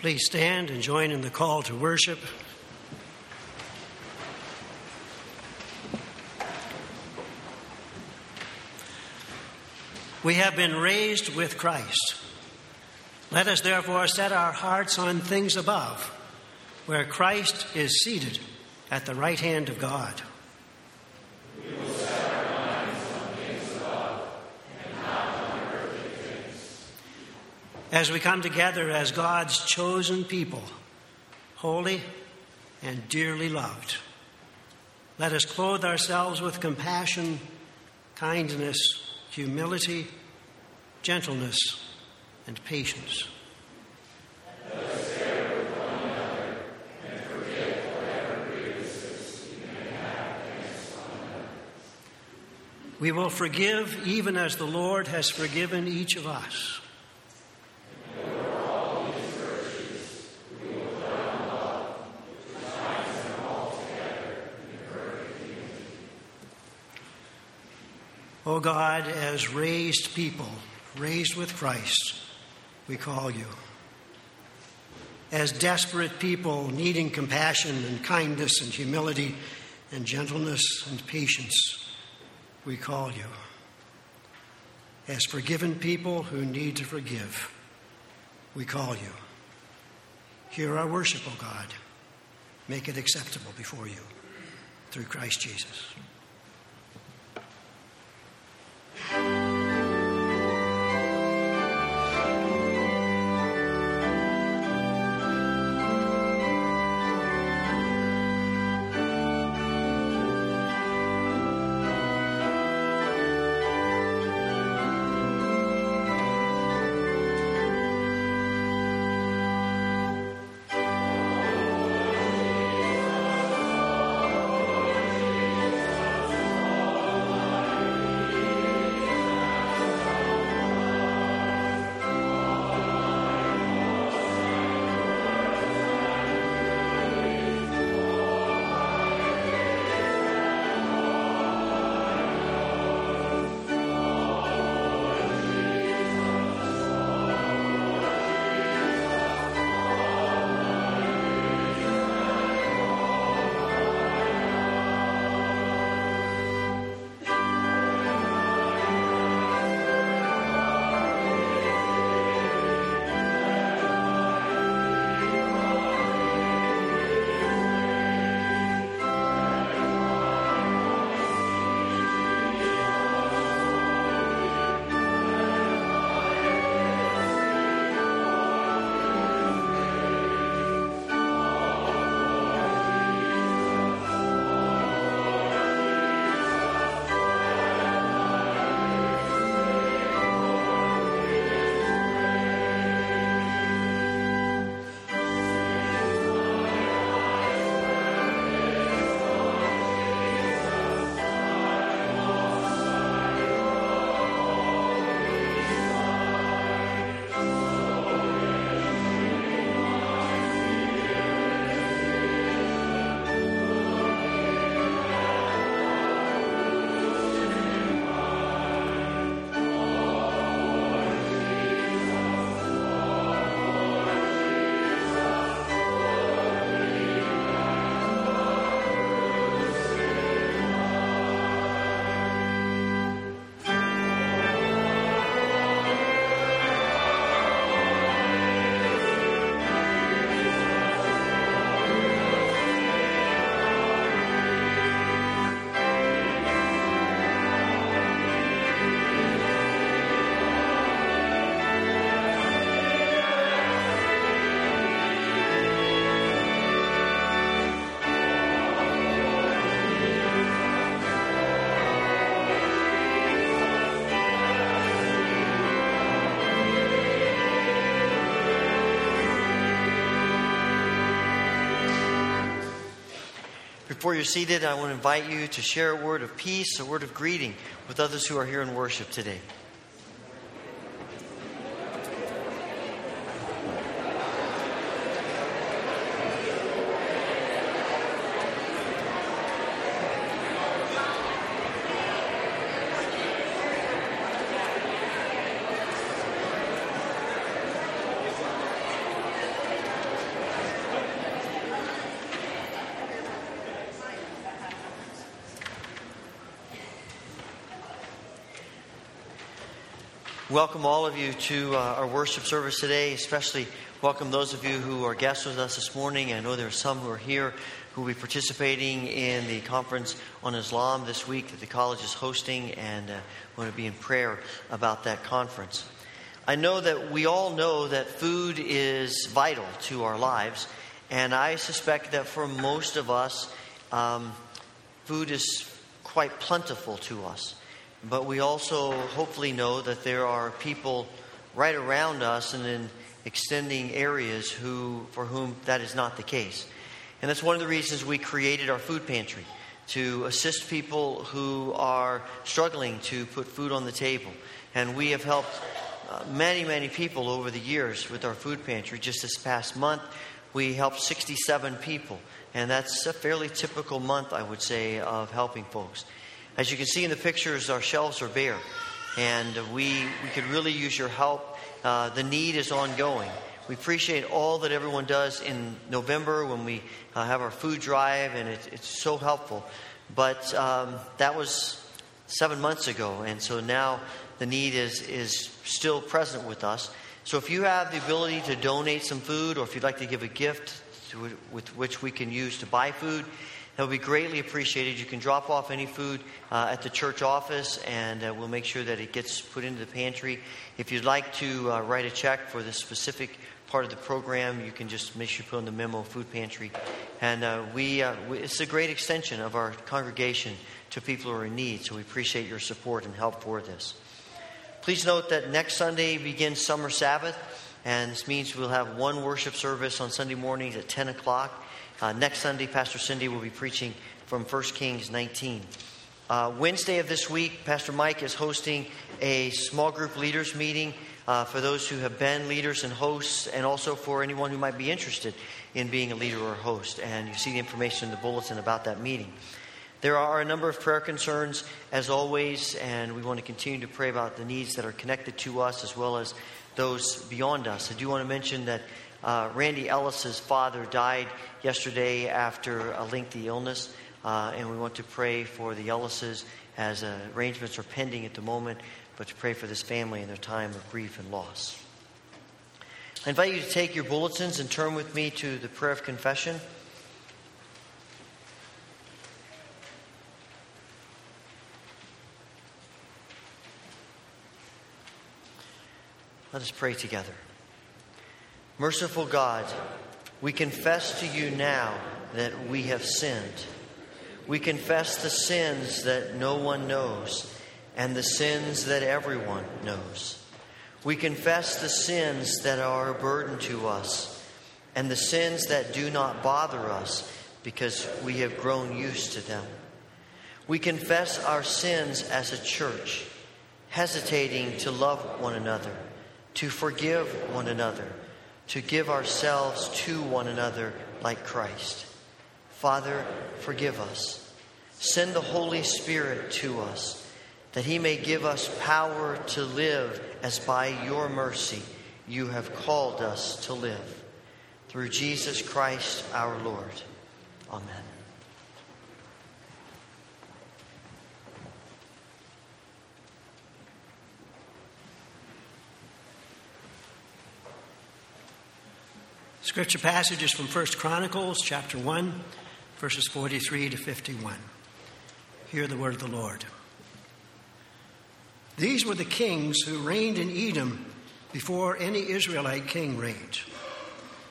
Please stand and join in the call to worship. We have been raised with Christ. Let us therefore set our hearts on things above, where Christ is seated at the right hand of God. As we come together as God's chosen people, holy and dearly loved, let us clothe ourselves with compassion, kindness, humility, gentleness, and patience. We will forgive even as the Lord has forgiven each of us. O God, as raised people, raised with Christ, we call you. As desperate people needing compassion and kindness and humility and gentleness and patience, we call you. As forgiven people who need to forgive, we call you. Hear our worship, O God. Make it acceptable before you through Christ Jesus. Before you're seated, I want to invite you to share a word of peace, a word of greeting with others who are here in worship today. Welcome all of you to uh, our worship service today, especially welcome those of you who are guests with us this morning. I know there are some who are here who will be participating in the conference on Islam this week that the college is hosting, and uh, want to be in prayer about that conference. I know that we all know that food is vital to our lives, and I suspect that for most of us, um, food is quite plentiful to us. But we also hopefully know that there are people right around us and in extending areas who, for whom that is not the case. And that's one of the reasons we created our food pantry to assist people who are struggling to put food on the table. And we have helped uh, many, many people over the years with our food pantry. Just this past month, we helped 67 people. And that's a fairly typical month, I would say, of helping folks. As you can see in the pictures, our shelves are bare, and we, we could really use your help. Uh, the need is ongoing. We appreciate all that everyone does in November when we uh, have our food drive, and it, it's so helpful. But um, that was seven months ago, and so now the need is, is still present with us. So if you have the ability to donate some food, or if you'd like to give a gift to, with which we can use to buy food, that would be greatly appreciated. You can drop off any food uh, at the church office, and uh, we'll make sure that it gets put into the pantry. If you'd like to uh, write a check for the specific part of the program, you can just make sure you put on the memo food pantry. And uh, we, uh, we, it's a great extension of our congregation to people who are in need, so we appreciate your support and help for this. Please note that next Sunday begins Summer Sabbath, and this means we'll have one worship service on Sunday mornings at 10 o'clock. Uh, next Sunday, Pastor Cindy will be preaching from 1 Kings 19. Uh, Wednesday of this week, Pastor Mike is hosting a small group leaders meeting uh, for those who have been leaders and hosts, and also for anyone who might be interested in being a leader or host. And you see the information in the bulletin about that meeting. There are a number of prayer concerns, as always, and we want to continue to pray about the needs that are connected to us as well as those beyond us. I do want to mention that uh, Randy Ellis's father died yesterday after a lengthy illness, uh, and we want to pray for the Ellises as uh, arrangements are pending at the moment, but to pray for this family in their time of grief and loss. I invite you to take your bulletins and turn with me to the prayer of confession. Let us pray together. Merciful God, we confess to you now that we have sinned. We confess the sins that no one knows and the sins that everyone knows. We confess the sins that are a burden to us and the sins that do not bother us because we have grown used to them. We confess our sins as a church, hesitating to love one another, to forgive one another to give ourselves to one another like Christ. Father, forgive us. Send the Holy Spirit to us that he may give us power to live as by your mercy you have called us to live. Through Jesus Christ our Lord. Amen. Scripture passages from 1 Chronicles chapter 1, verses 43 to 51. Hear the word of the Lord. These were the kings who reigned in Edom before any Israelite king reigned.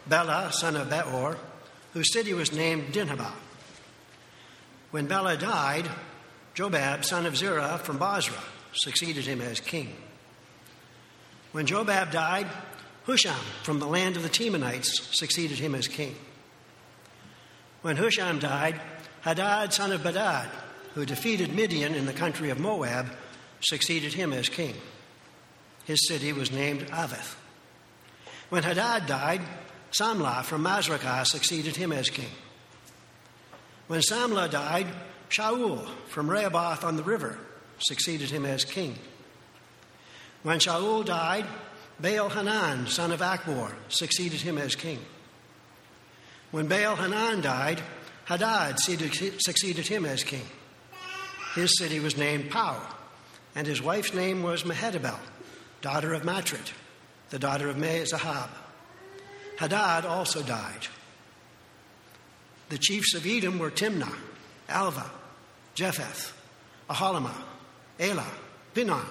Bela, son of Beor, whose city was named Dinhabah. When Bela died, Jobab, son of Zerah from Bozrah, succeeded him as king. When Jobab died, Husham from the land of the Temanites succeeded him as king. When Husham died, Hadad, son of Bedad, who defeated Midian in the country of Moab, succeeded him as king. His city was named Avith. When Hadad died, Samlah from Masrekah succeeded him as king. When Samlah died, Shaul from Rehoboth on the river succeeded him as king. When Shaul died, Baal Hanan, son of Achbor, succeeded him as king. When Baal Hanan died, Hadad succeeded him as king. His city was named Pau, and his wife's name was Mehetabel, daughter of Matred, the daughter of Mezahab. Hadad also died. The chiefs of Edom were Timna, Alvah, Jetheth, Aholibamah, Elah, Pinon,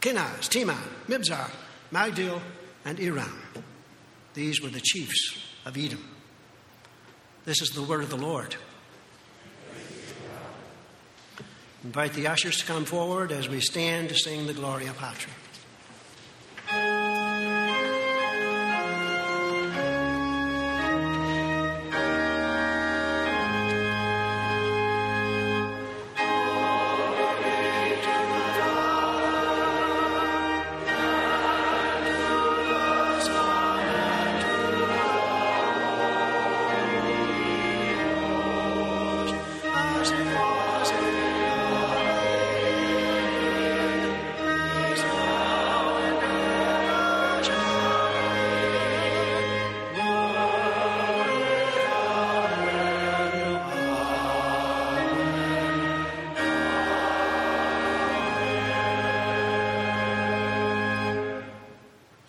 Kenaz, Teman, Mibzar, Magdiel, and Iram. These were the chiefs of Edom. This is the word of the Lord. Invite the ushers to come forward as we stand to sing the Gloria Patri.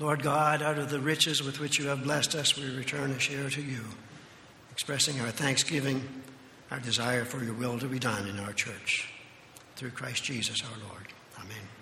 Lord God, out of the riches with which you have blessed us, we return a share to you, expressing our thanksgiving, our desire for your will to be done in our church. Through Christ Jesus our Lord. Amen.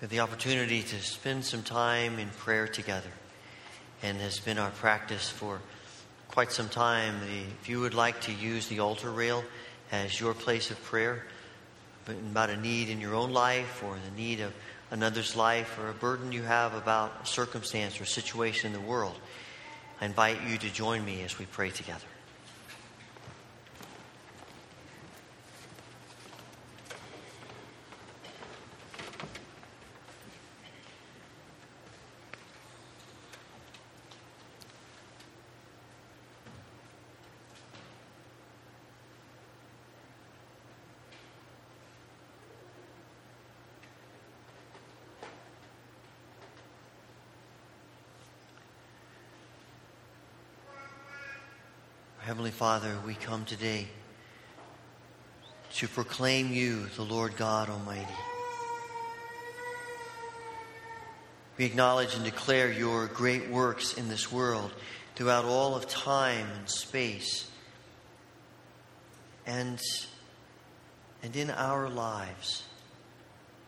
The opportunity to spend some time in prayer together. And has been our practice for quite some time. If you would like to use the altar rail as your place of prayer, about a need in your own life or the need of another's life or a burden you have about a circumstance or situation in the world, I invite you to join me as we pray together. Heavenly Father, we come today to proclaim you, the Lord God Almighty. We acknowledge and declare your great works in this world throughout all of time and space and, and in our lives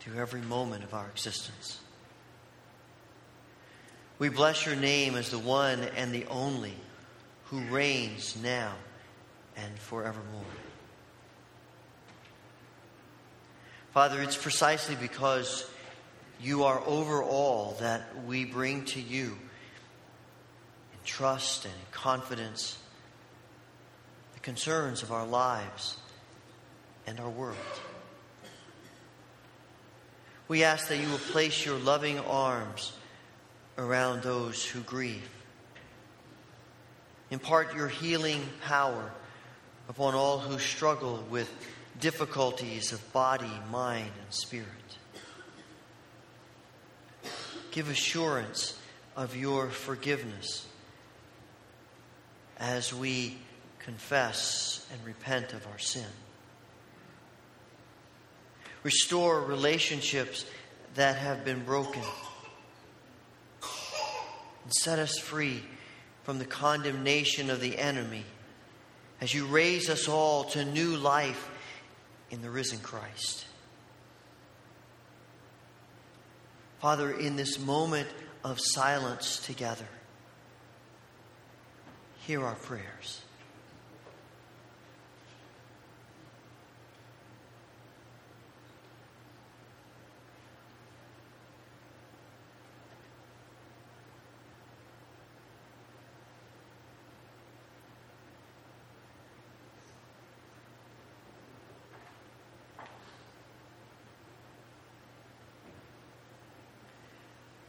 through every moment of our existence. We bless your name as the one and the only who reigns now and forevermore. Father, it's precisely because you are over all that we bring to you in trust and in confidence the concerns of our lives and our world. We ask that you will place your loving arms around those who grieve. Impart your healing power upon all who struggle with difficulties of body, mind, and spirit. Give assurance of your forgiveness as we confess and repent of our sin. Restore relationships that have been broken and set us free from the condemnation of the enemy as you raise us all to new life in the risen Christ. Father, in this moment of silence together, hear our prayers.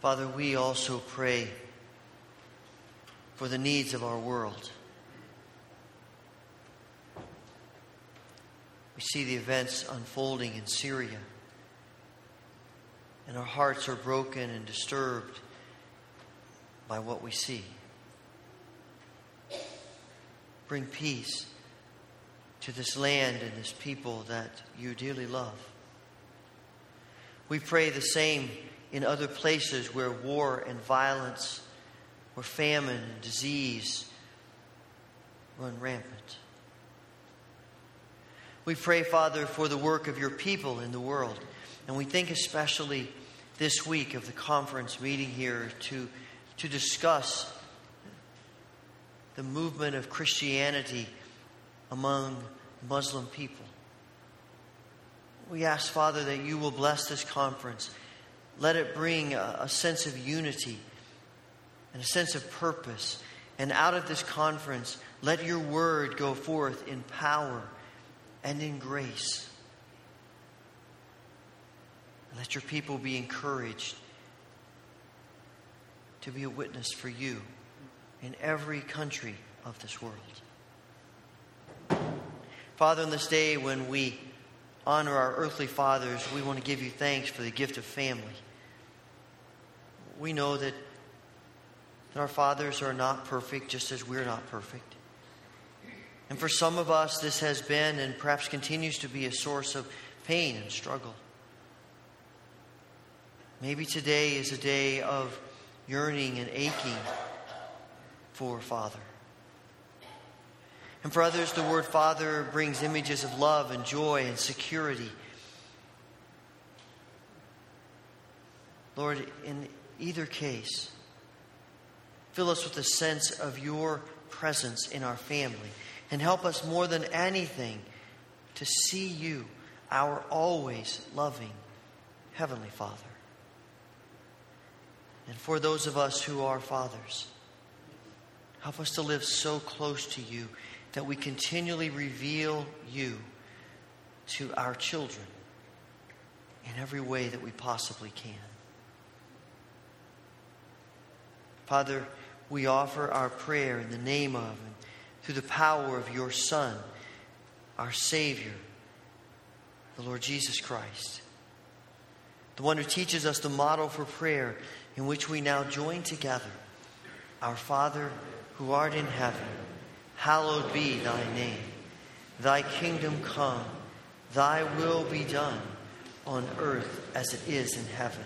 Father, we also pray for the needs of our world. We see the events unfolding in Syria, and our hearts are broken and disturbed by what we see. Bring peace to this land and this people that you dearly love. We pray the same in other places where war and violence, where famine and disease run rampant. We pray, Father, for the work of your people in the world. And we think especially this week of the conference meeting here to, to discuss the movement of Christianity among Muslim people. We ask, Father, that you will bless this conference let it bring a, a sense of unity and a sense of purpose. And out of this conference, let your word go forth in power and in grace. Let your people be encouraged to be a witness for you in every country of this world. Father, on this day when we honor our earthly fathers, we want to give you thanks for the gift of family we know that our fathers are not perfect, just as we're not perfect. And for some of us, this has been and perhaps continues to be a source of pain and struggle. Maybe today is a day of yearning and aching for Father. And for others, the word Father brings images of love and joy and security. Lord, in either case, fill us with a sense of your presence in our family and help us more than anything to see you, our always loving Heavenly Father. And for those of us who are fathers, help us to live so close to you that we continually reveal you to our children in every way that we possibly can. Father, we offer our prayer in the name of and through the power of your Son, our Savior, the Lord Jesus Christ, the one who teaches us the model for prayer in which we now join together. Our Father, who art in heaven, hallowed be thy name. Thy kingdom come, Thy will be done on earth as it is in heaven.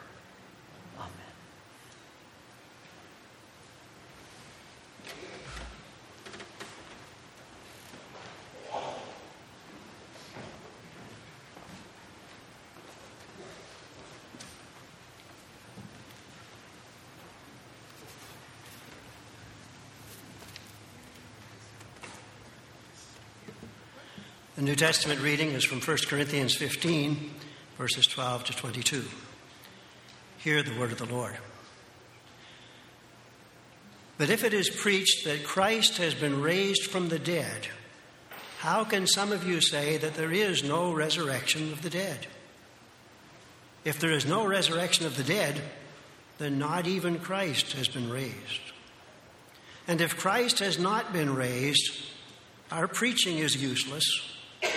The New Testament reading is from 1 Corinthians 15, verses 12 to 22. Hear the word of the Lord. But if it is preached that Christ has been raised from the dead, how can some of you say that there is no resurrection of the dead? If there is no resurrection of the dead, then not even Christ has been raised. And if Christ has not been raised, our preaching is useless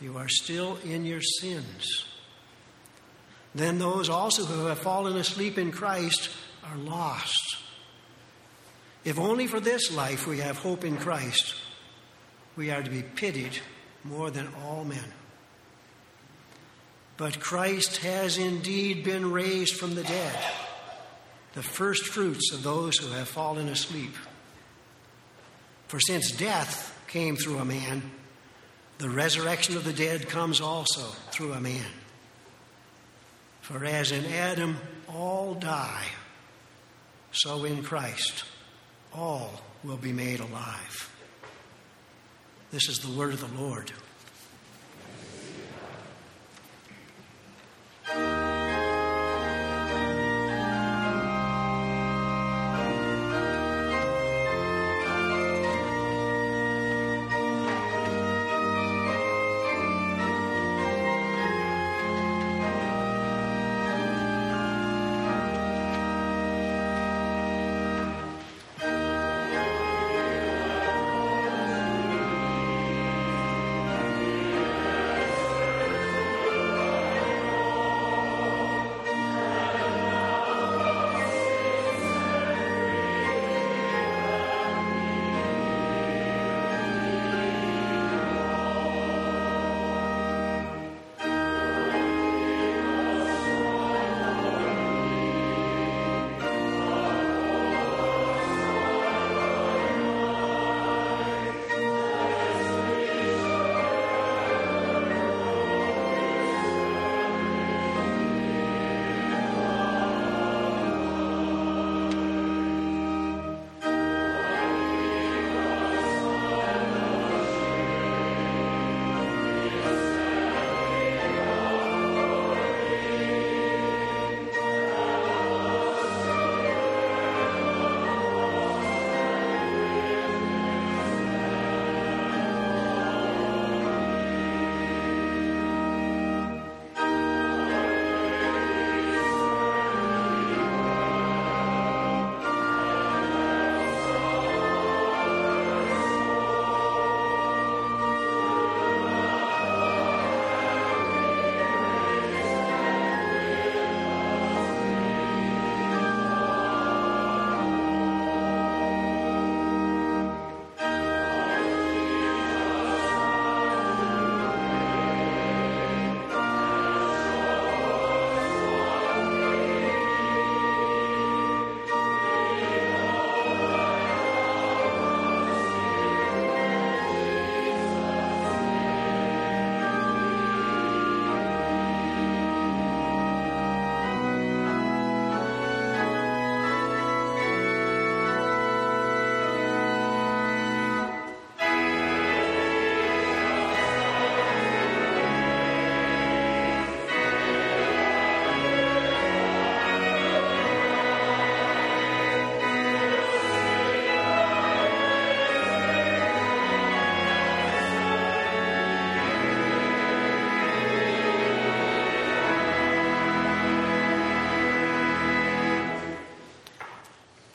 You are still in your sins. Then those also who have fallen asleep in Christ are lost. If only for this life we have hope in Christ, we are to be pitied more than all men. But Christ has indeed been raised from the dead, the first fruits of those who have fallen asleep. For since death came through a man, the resurrection of the dead comes also through a man. For as in Adam all die, so in Christ all will be made alive. This is the word of the Lord.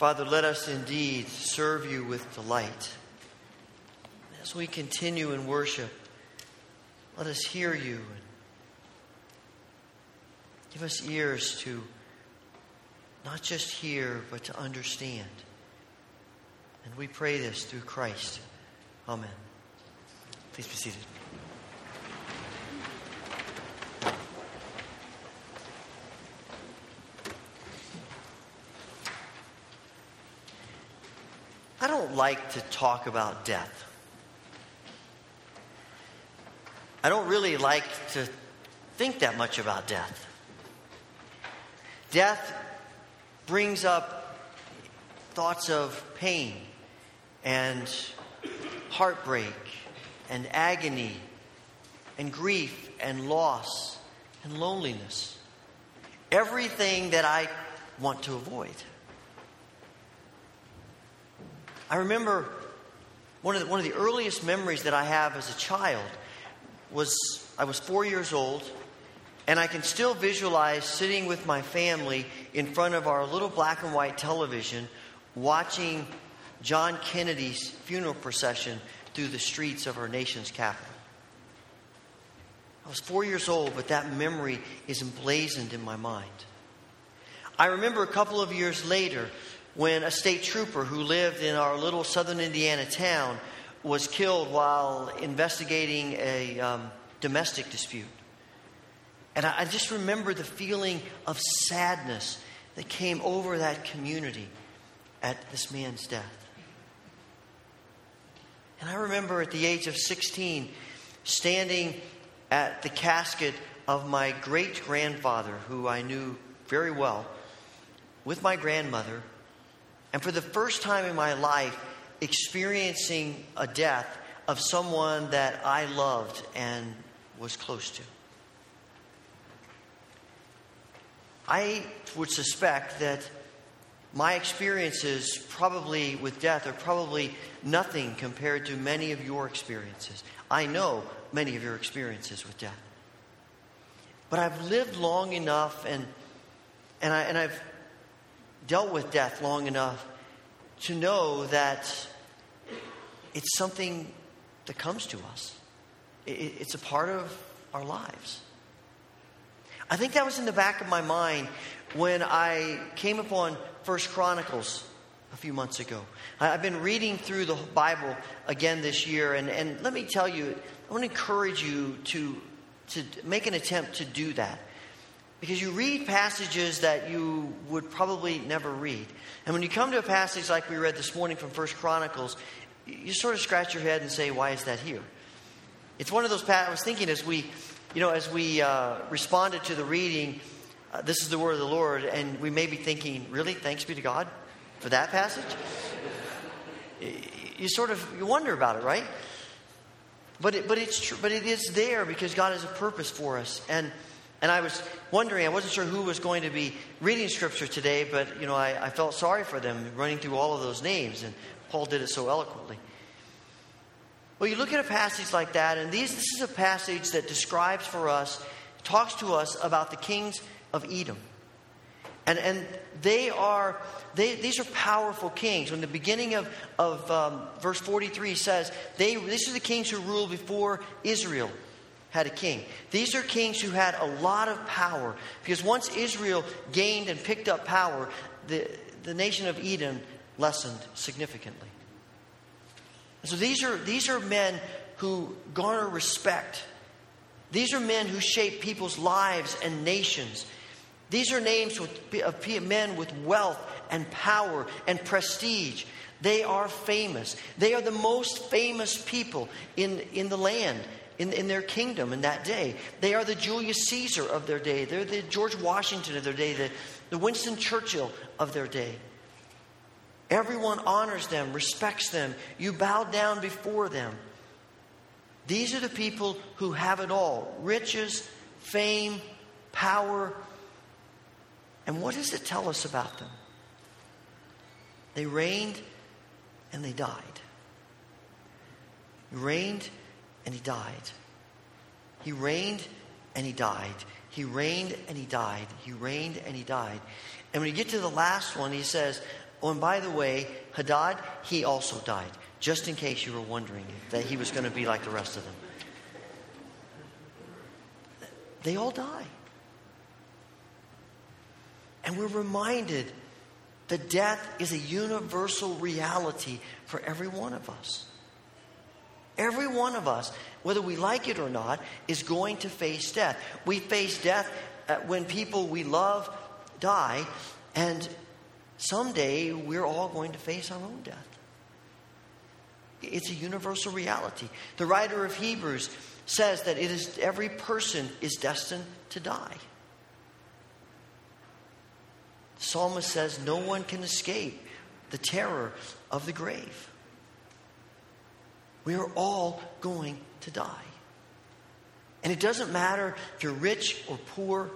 Father, let us indeed serve you with delight. As we continue in worship, let us hear you and give us ears to not just hear, but to understand. And we pray this through Christ. Amen. Please be seated. I like to talk about death. I don't really like to think that much about death. Death brings up thoughts of pain and heartbreak and agony and grief and loss and loneliness. Everything that I want to avoid. I remember one of, the, one of the earliest memories that I have as a child was I was four years old, and I can still visualize sitting with my family in front of our little black and white television watching John Kennedy's funeral procession through the streets of our nation's capital. I was four years old, but that memory is emblazoned in my mind. I remember a couple of years later when a state trooper who lived in our little southern Indiana town was killed while investigating a um, domestic dispute. And I, I just remember the feeling of sadness that came over that community at this man's death. And I remember at the age of 16 standing at the casket of my great grandfather, who I knew very well, with my grandmother and for the first time in my life, experiencing a death of someone that I loved and was close to. I would suspect that my experiences, probably with death, are probably nothing compared to many of your experiences. I know many of your experiences with death. But I've lived long enough and, and, I, and I've dealt with death long enough to know that it's something that comes to us. It's a part of our lives. I think that was in the back of my mind when I came upon First Chronicles a few months ago. I've been reading through the Bible again this year, and, and let me tell you, I want to encourage you to, to make an attempt to do that. Because you read passages that you would probably never read. And when you come to a passage like we read this morning from First Chronicles, you sort of scratch your head and say, why is that here? It's one of those, I was thinking as we, you know, as we uh, responded to the reading, uh, this is the word of the Lord, and we may be thinking, really, thanks be to God for that passage? you sort of, you wonder about it, right? But, it, but it's true, but it is there because God has a purpose for us. And and I was wondering, I wasn't sure who was going to be reading scripture today, but you know, I, I felt sorry for them running through all of those names, and Paul did it so eloquently. Well, you look at a passage like that, and these, this is a passage that describes for us, talks to us about the kings of Edom. And, and they are, they, these are powerful kings. When the beginning of, of um, verse 43 says, they, these are the kings who ruled before Israel had a king. These are kings who had a lot of power because once Israel gained and picked up power, the, the nation of Edom lessened significantly. so these are, these are men who garner respect. These are men who shape people's lives and nations. These are names of men with wealth and power and prestige. They are famous. They are the most famous people in, in the land in, in their kingdom in that day. They are the Julius Caesar of their day. They're the George Washington of their day, the, the Winston Churchill of their day. Everyone honors them, respects them. You bow down before them. These are the people who have it all riches, fame, power. And what does it tell us about them? They reigned and they died. Reigned and he died. He reigned and he died. He reigned and he died. He reigned and he died. And when you get to the last one, he says, Oh, and by the way, Hadad, he also died, just in case you were wondering that he was going to be like the rest of them. They all die. And we're reminded that death is a universal reality for every one of us. Every one of us, whether we like it or not, is going to face death. We face death uh, when people we love die, and someday we're all going to face our own death. It's a universal reality. The writer of Hebrews says that it is every person is destined to die. The psalmist says no one can escape the terror of the grave. We are all going to die. And it doesn't matter if you're rich or poor,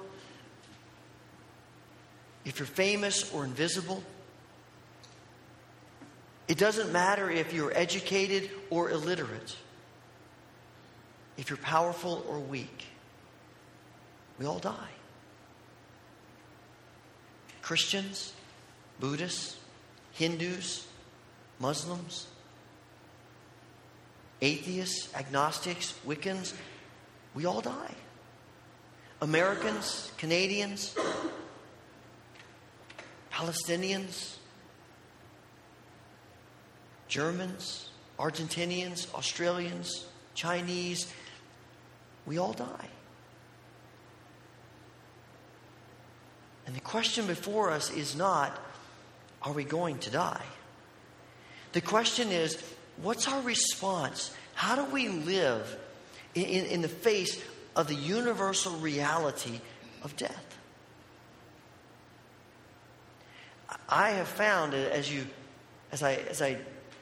if you're famous or invisible. It doesn't matter if you're educated or illiterate, if you're powerful or weak. We all die. Christians, Buddhists, Hindus, Muslims, atheists, agnostics, Wiccans, we all die. Americans, Canadians, Palestinians, Germans, Argentinians, Australians, Chinese, we all die. And the question before us is not, are we going to die? The question is, what's our response? How do we live in, in, in the face of the universal reality of death? I have found uh, as you, as I, as I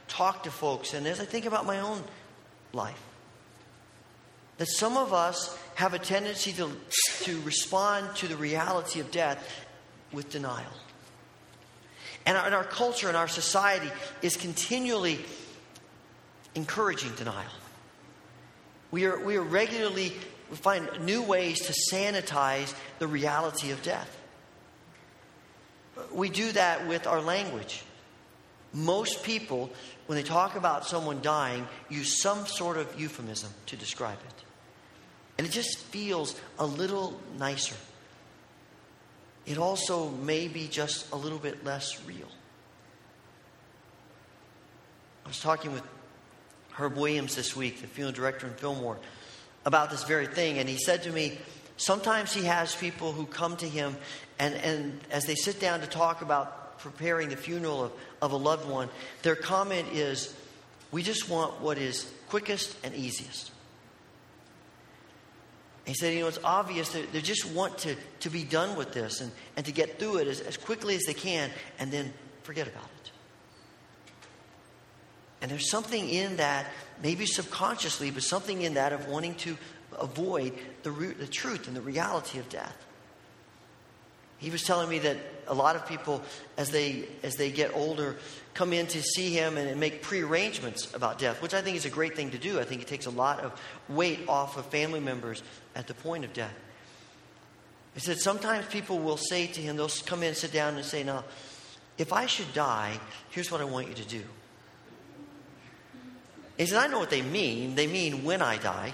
talk to folks and as I think about my own life, that some of us have a tendency to, to respond to the reality of death with denial. And our, and our culture and our society is continually encouraging denial. We are, we are regularly, we find new ways to sanitize the reality of death. We do that with our language. Most people, when they talk about someone dying, use some sort of euphemism to describe it. And it just feels a little nicer. It also may be just a little bit less real. I was talking with Herb Williams this week, the funeral director in Fillmore, about this very thing, and he said to me, sometimes he has people who come to him, and, and as they sit down to talk about preparing the funeral of, of a loved one, their comment is, We just want what is quickest and easiest. He said, you know, it's obvious that they just want to, to be done with this and, and to get through it as, as quickly as they can and then forget about it. And there's something in that, maybe subconsciously, but something in that of wanting to avoid the, the truth and the reality of death. He was telling me that a lot of people, as they, as they get older, come in to see him and make prearrangements about death, which I think is a great thing to do. I think it takes a lot of weight off of family members at the point of death. He said sometimes people will say to him, they'll come in sit down and say, Now, if I should die, here's what I want you to do. He said, I know what they mean. They mean when I die,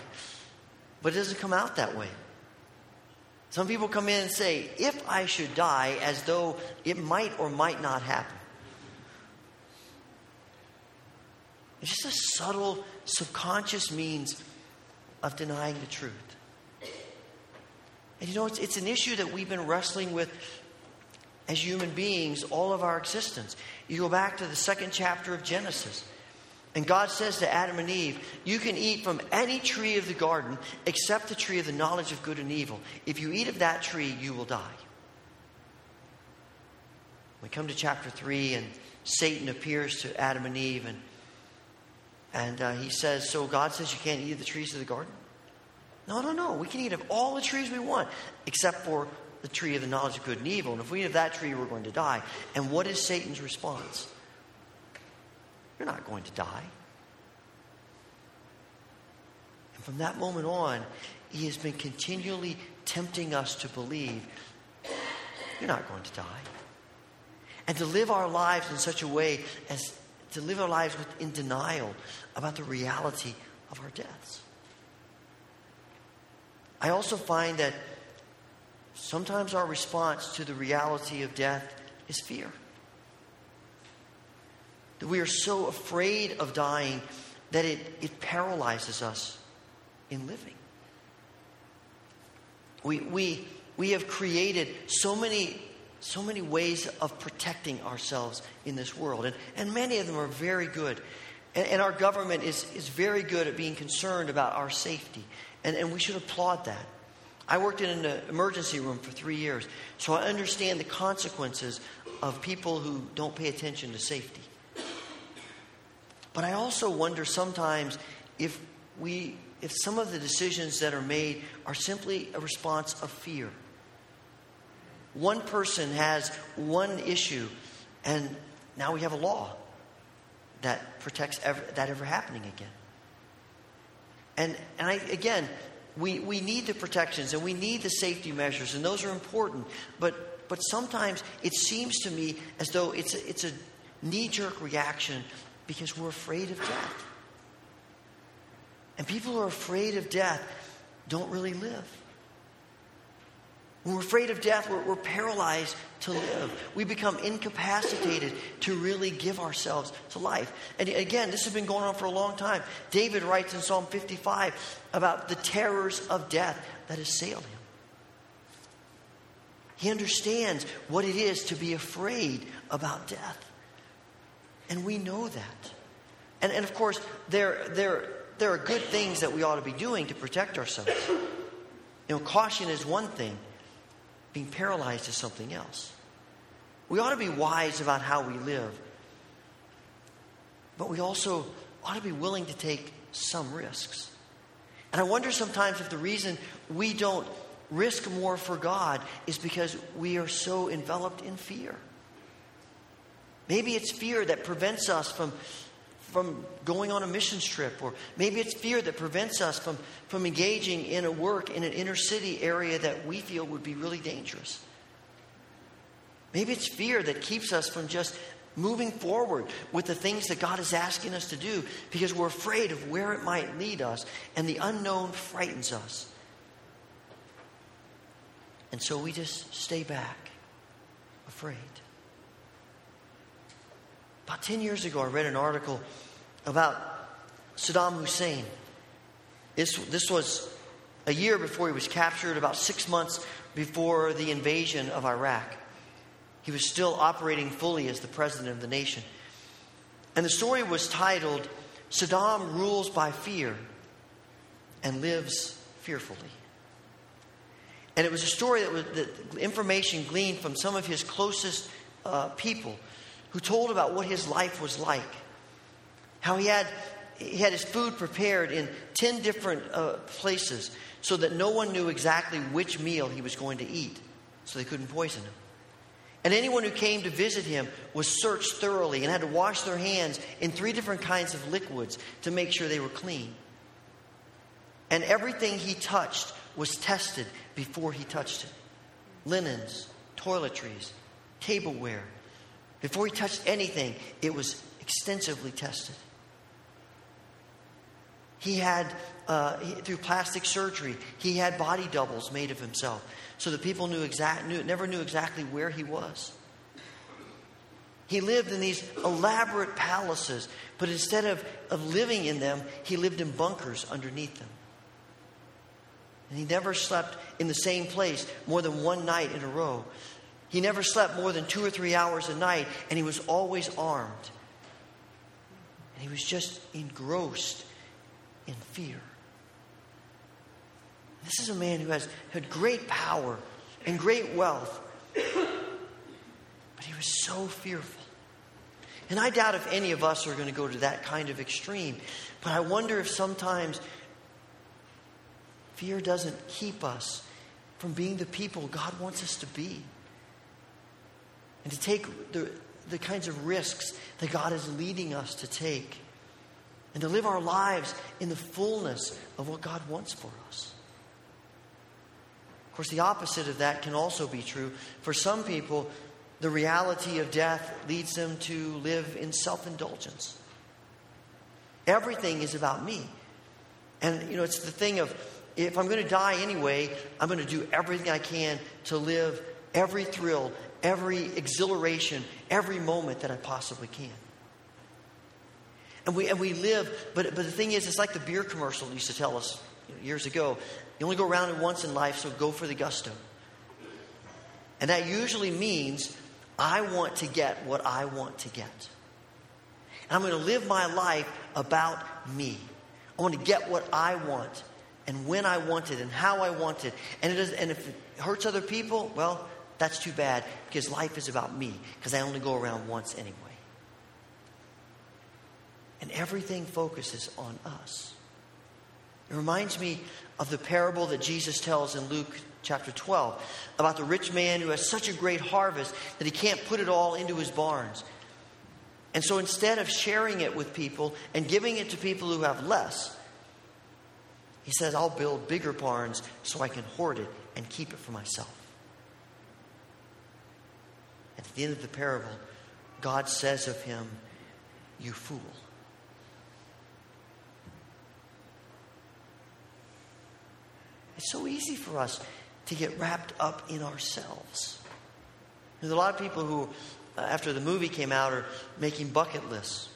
but it doesn't come out that way. Some people come in and say, if I should die, as though it might or might not happen. It's just a subtle, subconscious means of denying the truth. And you know, it's, it's an issue that we've been wrestling with as human beings all of our existence. You go back to the second chapter of Genesis. And God says to Adam and Eve, You can eat from any tree of the garden except the tree of the knowledge of good and evil. If you eat of that tree, you will die. We come to chapter 3, and Satan appears to Adam and Eve, and, and uh, he says, So God says you can't eat of the trees of the garden? No, no, no. We can eat of all the trees we want except for the tree of the knowledge of good and evil. And if we eat of that tree, we're going to die. And what is Satan's response? You're not going to die. And from that moment on, he has been continually tempting us to believe you're not going to die. and to live our lives in such a way as to live our lives in denial about the reality of our deaths. I also find that sometimes our response to the reality of death is fear. That we are so afraid of dying that it, it paralyzes us in living. We, we, we have created so many, so many ways of protecting ourselves in this world, and, and many of them are very good. And, and our government is, is very good at being concerned about our safety, and, and we should applaud that. I worked in an emergency room for three years, so I understand the consequences of people who don't pay attention to safety. But I also wonder sometimes if we if some of the decisions that are made are simply a response of fear. One person has one issue, and now we have a law that protects ever, that ever happening again. And, and I, again, we, we need the protections and we need the safety measures, and those are important. But, but sometimes it seems to me as though it's a, it's a knee jerk reaction because we're afraid of death. And people who are afraid of death don't really live. When we're afraid of death, we're, we're, paralyzed to live. We become incapacitated to really give ourselves to life. And again, this has been going on for a long time. David writes in Psalm 55 about the terrors of death that assail him. He understands what it is to be afraid about death. And we know that. And, and of course, there, there, there are good things that we ought to be doing to protect ourselves. You know, caution is one thing, being paralyzed is something else. We ought to be wise about how we live, but we also ought to be willing to take some risks. And I wonder sometimes if the reason we don't risk more for God is because we are so enveloped in fear. Maybe it's fear that prevents us from from going on a missions trip, or maybe it's fear that prevents us from, from engaging in a work in an inner city area that we feel would be really dangerous. Maybe it's fear that keeps us from just moving forward with the things that God is asking us to do because we're afraid of where it might lead us, and the unknown frightens us. And so we just stay back, afraid. About 10 years ago, I read an article about Saddam Hussein. This, this was a year before he was captured, about six months before the invasion of Iraq. He was still operating fully as the president of the nation. And the story was titled Saddam Rules by Fear and Lives Fearfully. And it was a story that was the information gleaned from some of his closest uh, people who told about what his life was like. How he had, he had his food prepared in 10 different uh, places so that no one knew exactly which meal he was going to eat, so they couldn't poison him. And anyone who came to visit him was searched thoroughly and had to wash their hands in three different kinds of liquids to make sure they were clean. And everything he touched was tested before he touched it linens, toiletries, tableware, before he touched anything, it was extensively tested. He had, uh, he, through plastic surgery, he had body doubles made of himself so the people knew exact, knew, never knew exactly where he was. He lived in these elaborate palaces, but instead of, of living in them, he lived in bunkers underneath them. And he never slept in the same place more than one night in a row he never slept more than two or three hours a night, and he was always armed. And he was just engrossed in fear. This is a man who has had great power and great wealth, but he was so fearful. And I doubt if any of us are going to go to that kind of extreme, but I wonder if sometimes fear doesn't keep us from being the people God wants us to be and to take the, the kinds of risks that God is leading us to take, and to live our lives in the fullness of what God wants for us. Of course, the opposite of that can also be true. For some people, the reality of death leads them to live in self indulgence. Everything is about me. And, you know, it's the thing of if I'm going to die anyway, I'm going to do everything I can to live every thrill, every exhilaration, every moment that I possibly can. And we, and we live, but, but the thing is, it's like the beer commercial used to tell us years ago. You only go around it once in life, so go for the gusto. And that usually means I want to get what I want to get. And I'm going to live my life about me. I want to get what I want and when I want it and how I want it. And, it is, and if it hurts other people, well, that's too bad because life is about me because I only go around once anyway. And everything focuses on us. It reminds me of the parable that Jesus tells in Luke chapter 12 about the rich man who has such a great harvest that he can't put it all into his barns. And so instead of sharing it with people and giving it to people who have less, he says, I'll build bigger barns so I can hoard it and keep it for myself. At the end of the parable, God says of him, You fool. It's so easy for us to get wrapped up in ourselves. There's a lot of people who, uh, after the movie came out, are making bucket lists.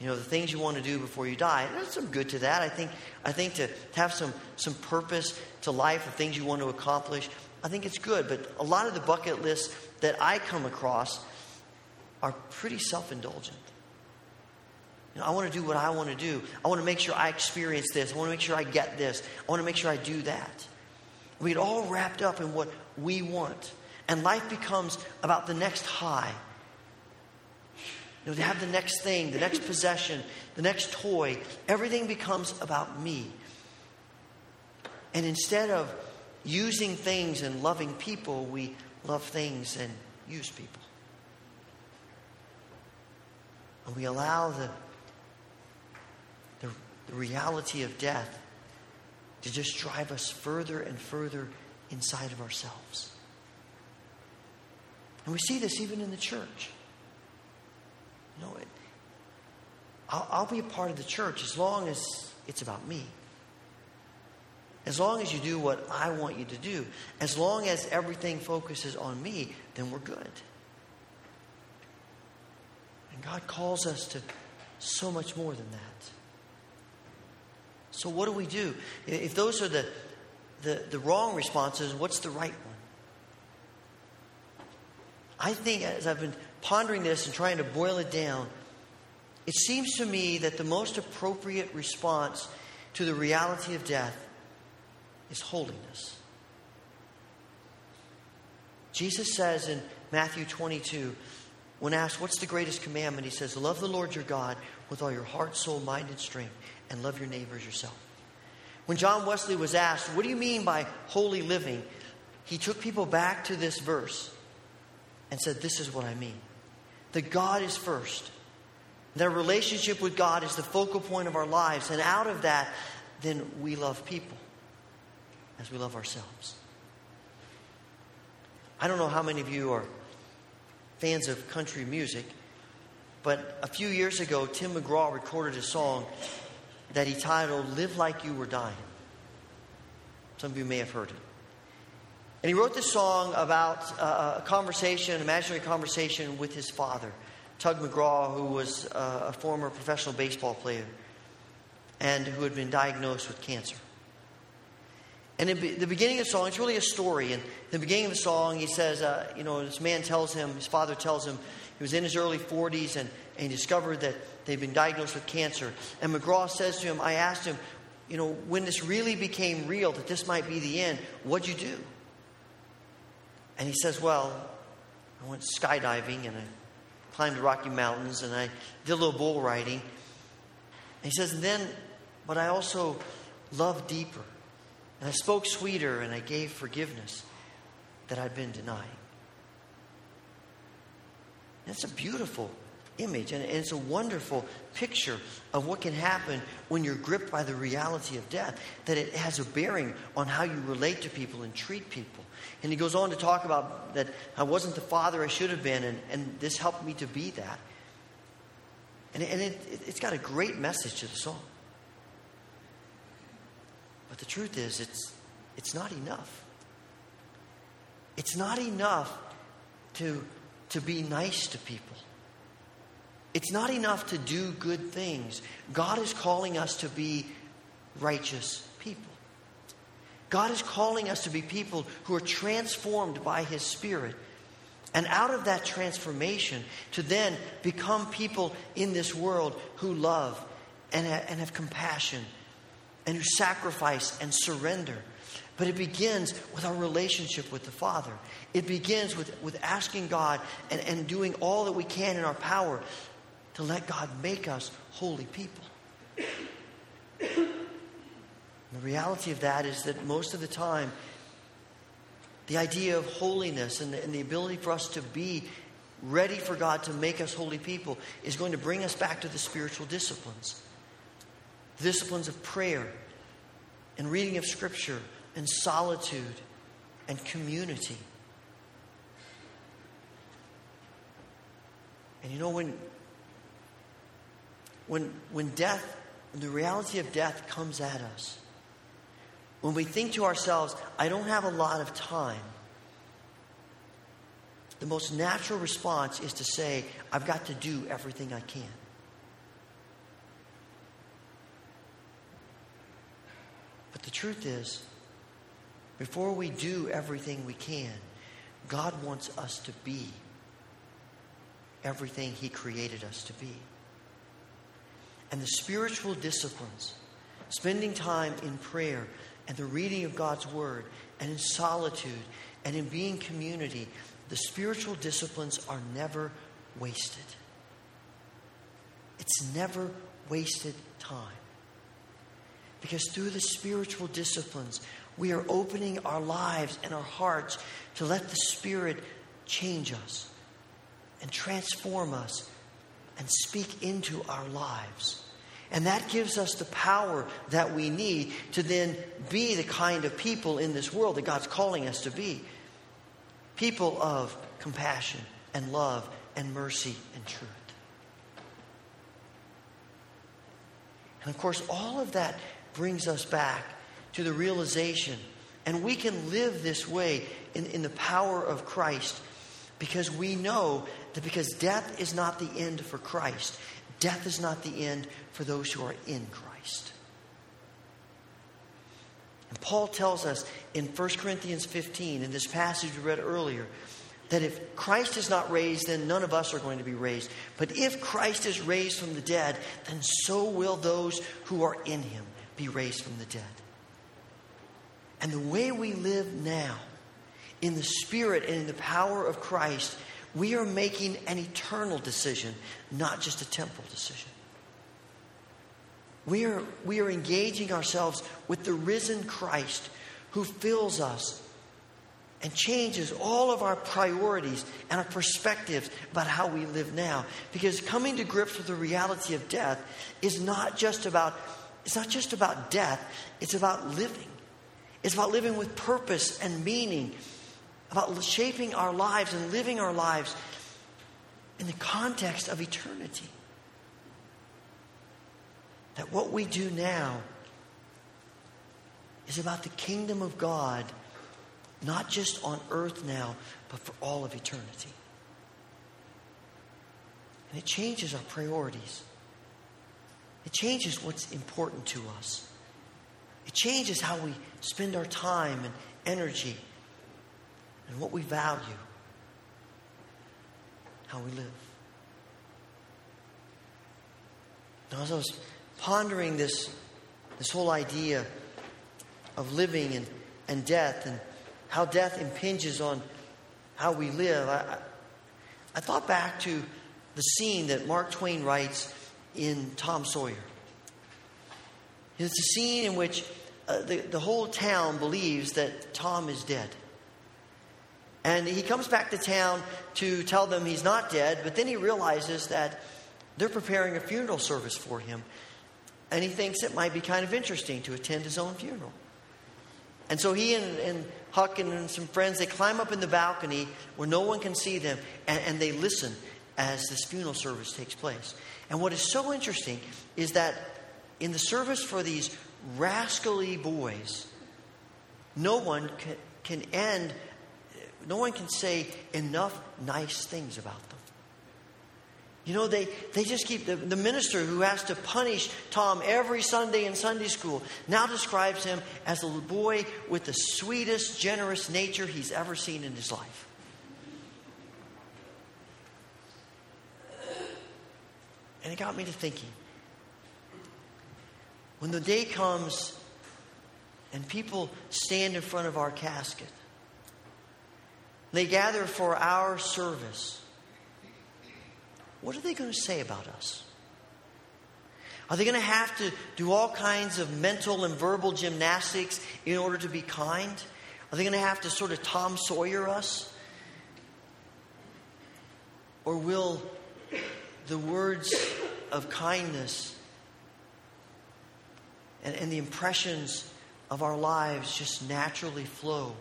You know, the things you want to do before you die. There's some good to that. I think, I think to, to have some, some purpose to life, the things you want to accomplish, I think it's good. But a lot of the bucket lists that I come across are pretty self indulgent. You know, I want to do what I want to do. I want to make sure I experience this. I want to make sure I get this. I want to make sure I do that. We get all wrapped up in what we want. And life becomes about the next high. You know, to have the next thing, the next possession, the next toy. Everything becomes about me. And instead of using things and loving people, we love things and use people. And we allow the, the, the reality of death to just drive us further and further inside of ourselves. And we see this even in the church. You know, it, I'll, I'll be a part of the church as long as it's about me. As long as you do what I want you to do, as long as everything focuses on me, then we're good. And God calls us to so much more than that. So, what do we do? If those are the, the, the wrong responses, what's the right one? I think as I've been pondering this and trying to boil it down, it seems to me that the most appropriate response to the reality of death is holiness. Jesus says in Matthew 22, when asked, What's the greatest commandment? He says, Love the Lord your God with all your heart, soul, mind, and strength and love your neighbors yourself. When John Wesley was asked, What do you mean by holy living? he took people back to this verse and said, This is what I mean. That God is first. Their relationship with God is the focal point of our lives. And out of that, then we love people as we love ourselves. I don't know how many of you are fans of country music, but a few years ago, Tim McGraw recorded a song that he titled Live Like You Were Dying. Some of you may have heard it. And he wrote this song about uh, a conversation, an imaginary conversation with his father, Tug McGraw, who was uh, a former professional baseball player and who had been diagnosed with cancer. And in the beginning of the song, it's really a story. And the beginning of the song, he says, uh, you know, this man tells him, his father tells him, he was in his early 40s and, and he discovered that they'd been diagnosed with cancer. And McGraw says to him, I asked him, you know, when this really became real, that this might be the end, what'd you do? And he says, well, I went skydiving and I climbed the Rocky Mountains and I did a little bull riding. And he says, and then, but I also loved deeper. And I spoke sweeter and I gave forgiveness that I'd been denying. That's a beautiful image. And, it's a wonderful picture of what can happen when you're gripped by the reality of death, that it has a bearing on how you relate to people and treat people. And he goes on to talk about that I wasn't the father I should have been, and, and this helped me to be that. And, and it, it's got a great message to the song. But the truth is, it's, it's not enough. It's not enough to, to be nice to people. It's not enough to do good things. God is calling us to be righteous people. God is calling us to be people who are transformed by His Spirit. And out of that transformation, to then become people in this world who love and, and have compassion and who sacrifice and surrender. But it begins with our relationship with the Father. It begins with, with asking God and, and doing all that we can in our power to let God make us holy people. The reality of that is that most of the time, the idea of holiness and the, and the, ability for us to be ready for God to make us holy people is going to bring us back to the spiritual disciplines disciplines of prayer and reading of Scripture and solitude and community. And you know, when, when, when death, when the reality of death comes at us, when we think to ourselves, I don't have a lot of time, the most natural response is to say, I've got to do everything I can. The truth is, before we do everything we can, God wants us to be everything He created us to be. And the spiritual disciplines, spending time in prayer and the reading of God's Word and in solitude and in being community, the spiritual disciplines are never wasted. It's never wasted time. Because through the spiritual disciplines, we are opening our lives and our hearts to let the Spirit change us and transform us and speak into our lives. And that gives us the power that we need to then be the kind of people in this world that God's calling us to be people of compassion and love and mercy and truth. And of course, all of that brings us back to the realization, and we can live this way in, in the power of Christ because we know that because death is not the end for Christ, death is not the end for those who are in Christ. And Paul tells us in 1 Corinthians 15, in this passage we read earlier, that if Christ is not raised, then none of us are going to be raised. But if Christ is raised from the dead, then so will those who are in him be raised from the dead. And the way we live now, in the Spirit and in the power of Christ, we are making an eternal decision, not just a temporal decision. We are, we are engaging ourselves with the risen Christ who fills us and changes all of our priorities and our perspectives about how we live now. Because coming to grips with the reality of death is not just about it's not just about death, it's about living. It's about living with purpose and meaning, about shaping our lives and living our lives in the context of eternity. That what we do now is about the kingdom of God, not just on earth now, but for all of eternity. And it changes our priorities. It changes what's important to us. It changes how we spend our time and energy and what we value, how we live. Now, as I was pondering this, this whole idea of living and, and death and how death impinges on how we live, I, I thought back to the scene that Mark Twain writes in Tom Sawyer. It's a scene in which uh, the, the whole town believes that Tom is dead. And he comes back to town to tell them he's not dead, but then he realizes that they're preparing a funeral service for him. And he thinks it might be kind of interesting to attend his own funeral. And so he and, and Huck and some friends, they climb up in the balcony where no one can see them, and, and they listen as this funeral service takes place. And what is so interesting is that in the service for these rascally boys, no one can, can end, no one can say enough nice things about them. You know, they, they just keep, the, the minister who has to punish Tom every Sunday in Sunday school now describes him as a boy with the sweetest, generous nature he's ever seen in his life. And it got me to thinking when the day comes and people stand in front of our casket, they gather for our service what are they going to say about us? Are they going to have to do all kinds of mental and verbal gymnastics in order to be kind? Are they going to have to sort of Tom Sawyer us? Or will the words of kindness and, and the impressions of our lives just naturally flow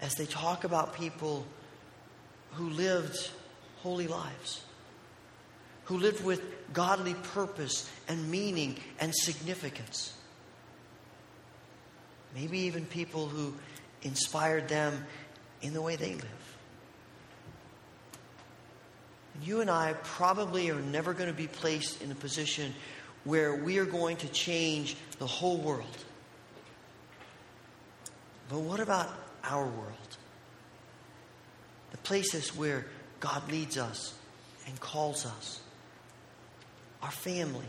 as they talk about people who lived holy lives, who lived with godly purpose and meaning and significance. Maybe even people who inspired them in the way they live. You and I probably are never going to be placed in a position where we are going to change the whole world. But what about our world? The places where God leads us and calls us. Our family,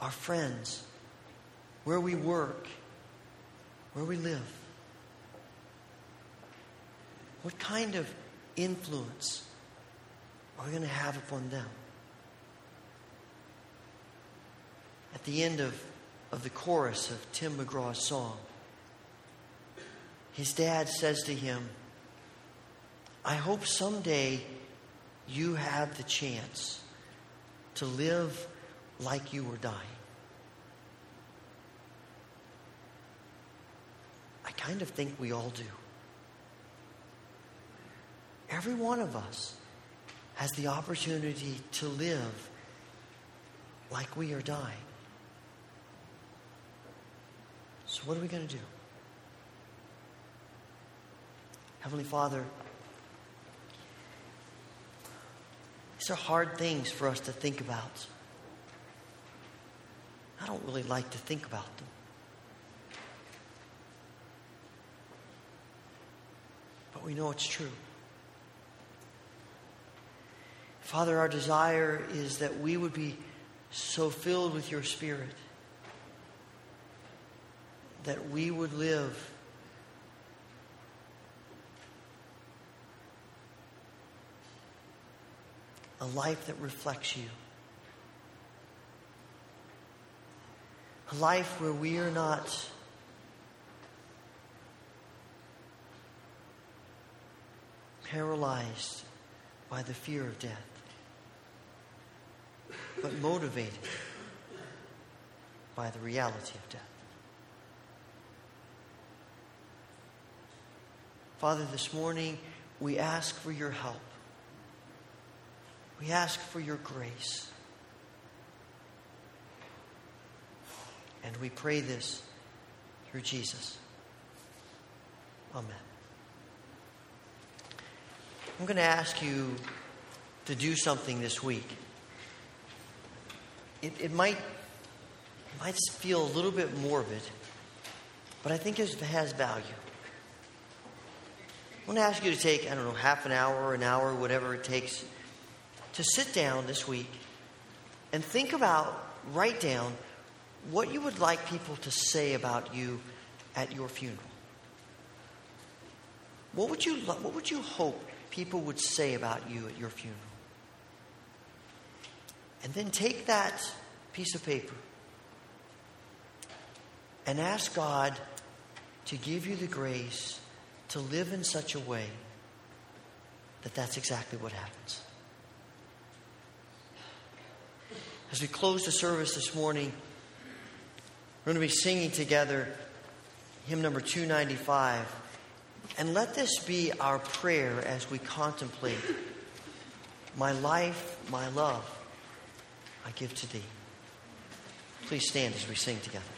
our friends, where we work, where we live. What kind of influence are going to have upon them? At the end of, of the chorus of Tim McGraw's song, his dad says to him, I hope someday you have the chance to live like you were dying. I kind of think we all do. Every one of us has the opportunity to live like we are dying. So, what are we going to do? Heavenly Father, These are hard things for us to think about. I don't really like to think about them. But we know it's true. Father, our desire is that we would be so filled with your Spirit that we would live a life that reflects you. A life where we are not paralyzed by the fear of death, but motivated by the reality of death. Father, this morning we ask for your help. We ask for your grace. And we pray this through Jesus. Amen. I'm going to ask you to do something this week. It, it, might, might feel a little bit morbid, but I think it has value. I want to ask you to take, I don't know, half an hour, an hour, whatever it takes to sit down this week and think about, write down what you would like people to say about you at your funeral. What would you, what would you hope people would say about you at your funeral? And then take that piece of paper and ask God to give you the grace to live in such a way that that's exactly what happens. As we close the service this morning, we're going to be singing together hymn number 295. And let this be our prayer as we contemplate my life, my love, I give to thee. Please stand as we sing together.